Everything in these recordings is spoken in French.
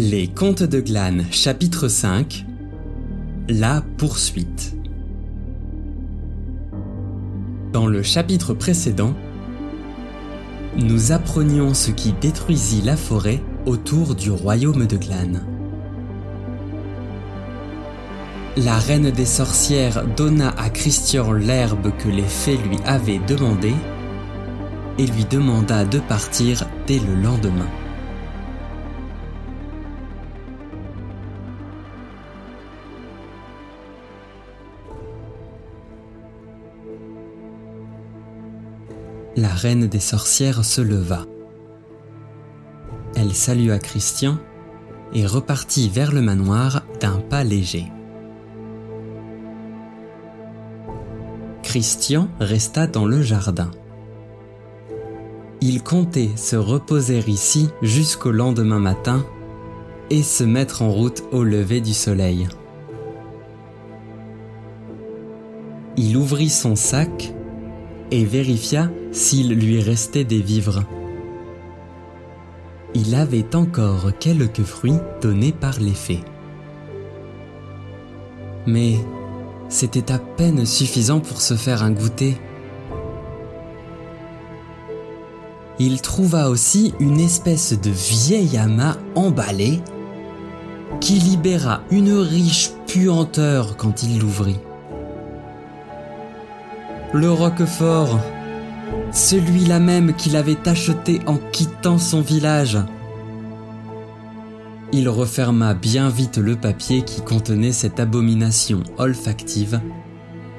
Les Contes de Glane, chapitre 5 La poursuite. Dans le chapitre précédent, nous apprenions ce qui détruisit la forêt autour du royaume de Glane. La reine des sorcières donna à Christian l'herbe que les fées lui avaient demandée et lui demanda de partir dès le lendemain. La reine des sorcières se leva. Elle salua Christian et repartit vers le manoir d'un pas léger. Christian resta dans le jardin. Il comptait se reposer ici jusqu'au lendemain matin et se mettre en route au lever du soleil. Il ouvrit son sac et vérifia s'il lui restait des vivres. Il avait encore quelques fruits donnés par les fées. Mais c'était à peine suffisant pour se faire un goûter. Il trouva aussi une espèce de vieil amas emballé qui libéra une riche puanteur quand il l'ouvrit. Le Roquefort, celui-là même qu'il avait acheté en quittant son village. Il referma bien vite le papier qui contenait cette abomination olfactive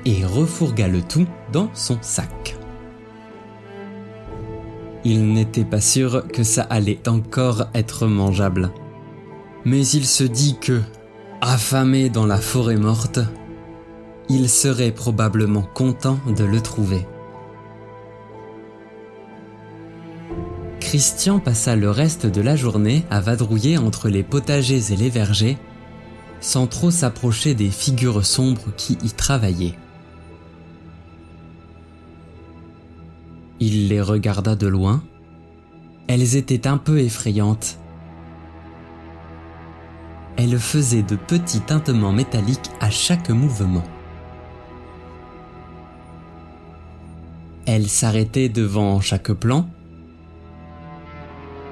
et refourgua le tout dans son sac. Il n'était pas sûr que ça allait encore être mangeable. Mais il se dit que, affamé dans la forêt morte, il serait probablement content de le trouver. Christian passa le reste de la journée à vadrouiller entre les potagers et les vergers, sans trop s'approcher des figures sombres qui y travaillaient. Il les regarda de loin. Elles étaient un peu effrayantes. Elles faisaient de petits tintements métalliques à chaque mouvement. Elles s'arrêtaient devant chaque plan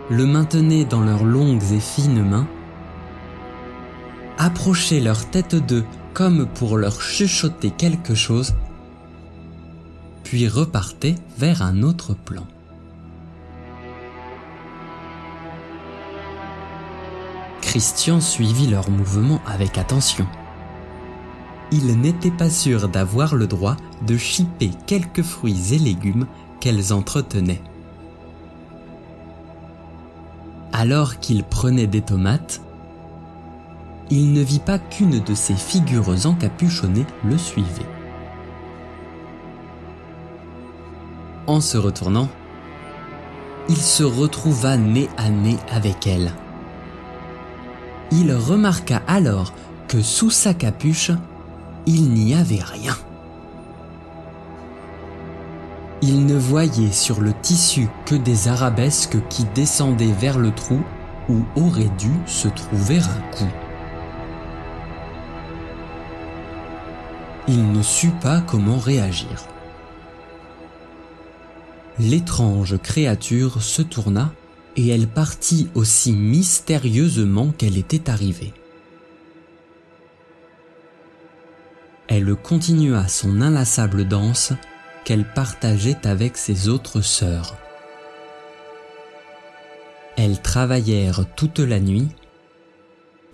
le maintenaient dans leurs longues et fines mains, approchaient leur tête d'eux comme pour leur chuchoter quelque chose, puis repartaient vers un autre plan. Christian suivit leurs mouvements avec attention. Il n'était pas sûr d'avoir le droit de chipper quelques fruits et légumes qu'elles entretenaient. Alors qu'il prenait des tomates, il ne vit pas qu'une de ces figures encapuchonnées le suivait. En se retournant, il se retrouva nez à nez avec elle. Il remarqua alors que sous sa capuche, il n'y avait rien. Il ne voyait sur le tissu que des arabesques qui descendaient vers le trou où aurait dû se trouver un cou. Il ne sut pas comment réagir. L'étrange créature se tourna et elle partit aussi mystérieusement qu'elle était arrivée. Elle continua son inlassable danse qu'elle partageait avec ses autres sœurs. Elles travaillèrent toute la nuit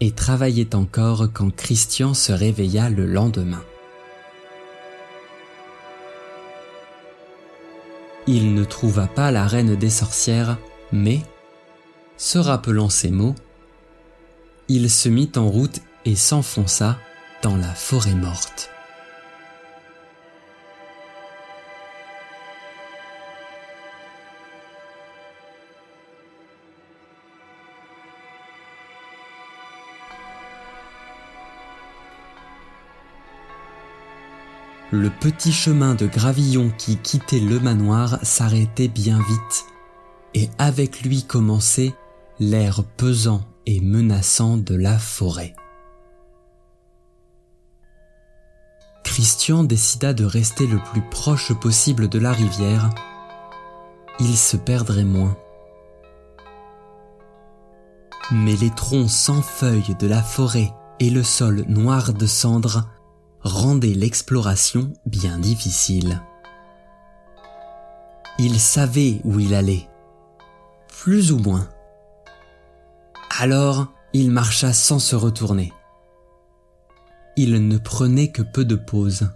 et travaillaient encore quand Christian se réveilla le lendemain. Il ne trouva pas la reine des sorcières, mais, se rappelant ces mots, il se mit en route et s'enfonça dans la forêt morte. Le petit chemin de gravillon qui quittait le manoir s'arrêtait bien vite, et avec lui commençait l'air pesant et menaçant de la forêt. Christian décida de rester le plus proche possible de la rivière. Il se perdrait moins. Mais les troncs sans feuilles de la forêt et le sol noir de cendres rendaient l'exploration bien difficile. Il savait où il allait, plus ou moins. Alors, il marcha sans se retourner. Il ne prenait que peu de pauses.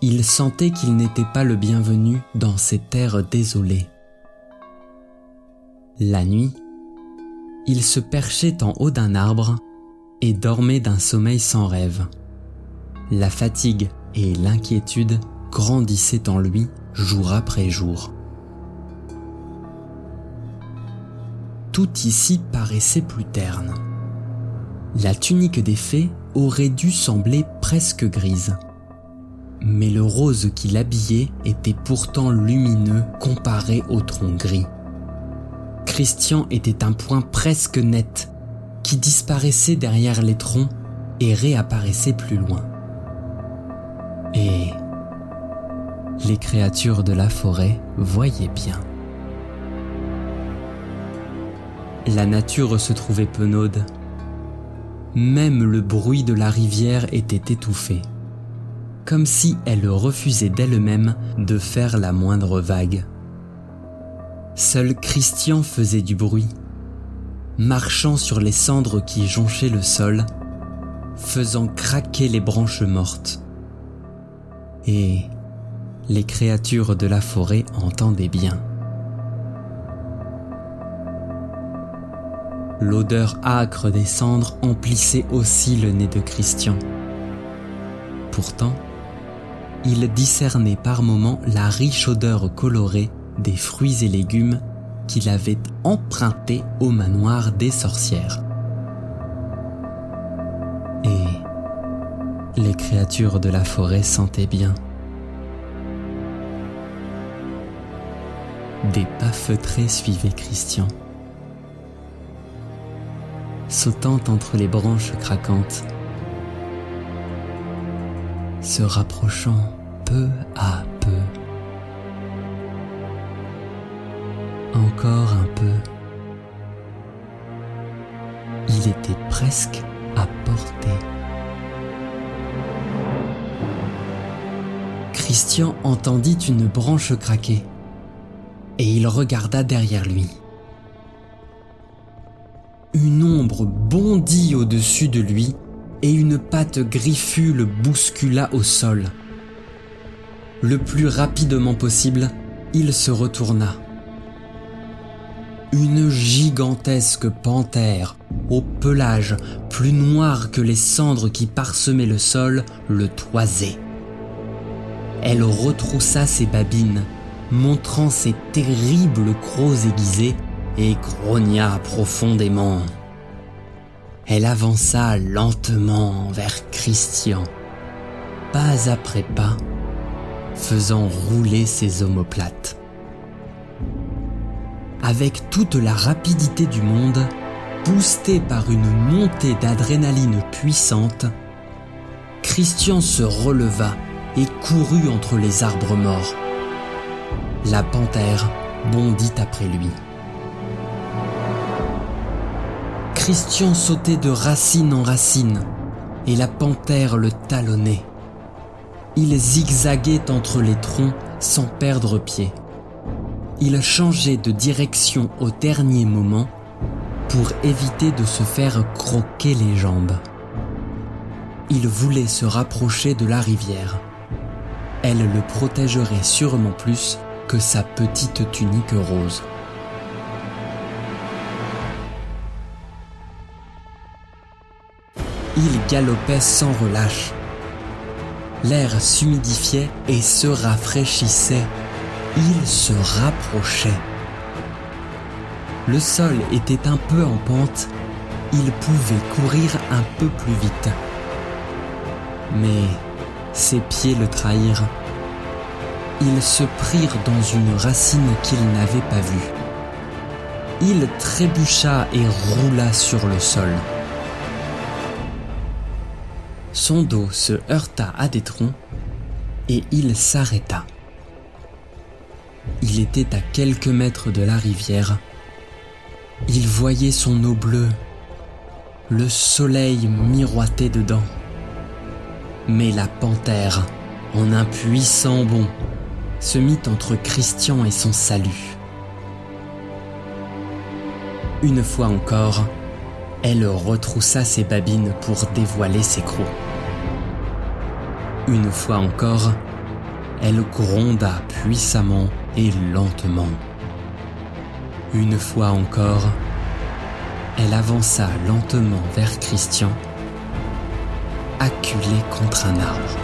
Il sentait qu'il n'était pas le bienvenu dans ces terres désolées. La nuit, il se perchait en haut d'un arbre et dormait d'un sommeil sans rêve. La fatigue et l'inquiétude grandissaient en lui jour après jour. Tout ici paraissait plus terne. La tunique des fées aurait dû sembler presque grise. Mais le rose qui l'habillait était pourtant lumineux comparé au tronc gris. Christian était un point presque net qui disparaissait derrière les troncs et réapparaissait plus loin. Et les créatures de la forêt voyaient bien. La nature se trouvait penaude. Même le bruit de la rivière était étouffé, comme si elle refusait d'elle-même de faire la moindre vague. Seul Christian faisait du bruit, marchant sur les cendres qui jonchaient le sol, faisant craquer les branches mortes. Et les créatures de la forêt entendaient bien. L'odeur âcre des cendres emplissait aussi le nez de Christian. Pourtant, il discernait par moments la riche odeur colorée des fruits et légumes qu'il avait empruntés au manoir des sorcières. Les créatures de la forêt sentaient bien Des pas feutrés suivaient Christian. Sautant entre les branches craquantes, se rapprochant peu à peu. Encore un peu. Il était presque à portée. Christian entendit une branche craquer et il regarda derrière lui. Une ombre bondit au-dessus de lui et une patte griffue le bouscula au sol. Le plus rapidement possible, il se retourna. Une gigantesque panthère, au pelage plus noir que les cendres qui parsemaient le sol, le toisait. Elle retroussa ses babines montrant ses terribles crocs aiguisés et grogna profondément. Elle avança lentement vers Christian, pas après pas, faisant rouler ses omoplates. Avec toute la rapidité du monde, boosté par une montée d'adrénaline puissante, Christian se releva et courut entre les arbres morts la panthère bondit après lui. Christian sautait de racine en racine et la panthère le talonnait. Il zigzaguait entre les troncs sans perdre pied. Il changeait de direction au dernier moment pour éviter de se faire croquer les jambes. Il voulait se rapprocher de la rivière. Elle le protégerait sûrement plus que sa petite tunique rose. Il galopait sans relâche. L'air s'humidifiait et se rafraîchissait. Il se rapprochait. Le sol était un peu en pente. Il pouvait courir un peu plus vite. Mais ses pieds le trahirent ils se prirent dans une racine qu'ils n'avaient pas vue. il trébucha et roula sur le sol. Son dos se heurta à des troncs et il s'arrêta. Il était à quelques mètres de la rivière. Il voyait son eau bleue. Le soleil miroitait dedans. Mais la panthère, en un puissant bond, se mit entre Christian et son salut. Une fois encore, elle retroussa ses babines pour dévoiler ses crocs. Une fois encore, elle gronda puissamment et lentement. Une fois encore, elle avança lentement vers Christian, acculée contre un arbre.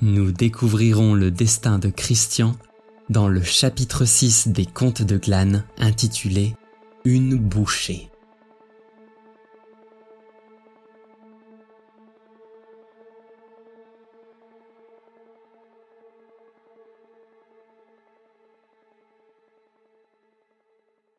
Nous découvrirons le destin de Christian dans le chapitre 6 des Contes de Glane intitulé Une bouchée.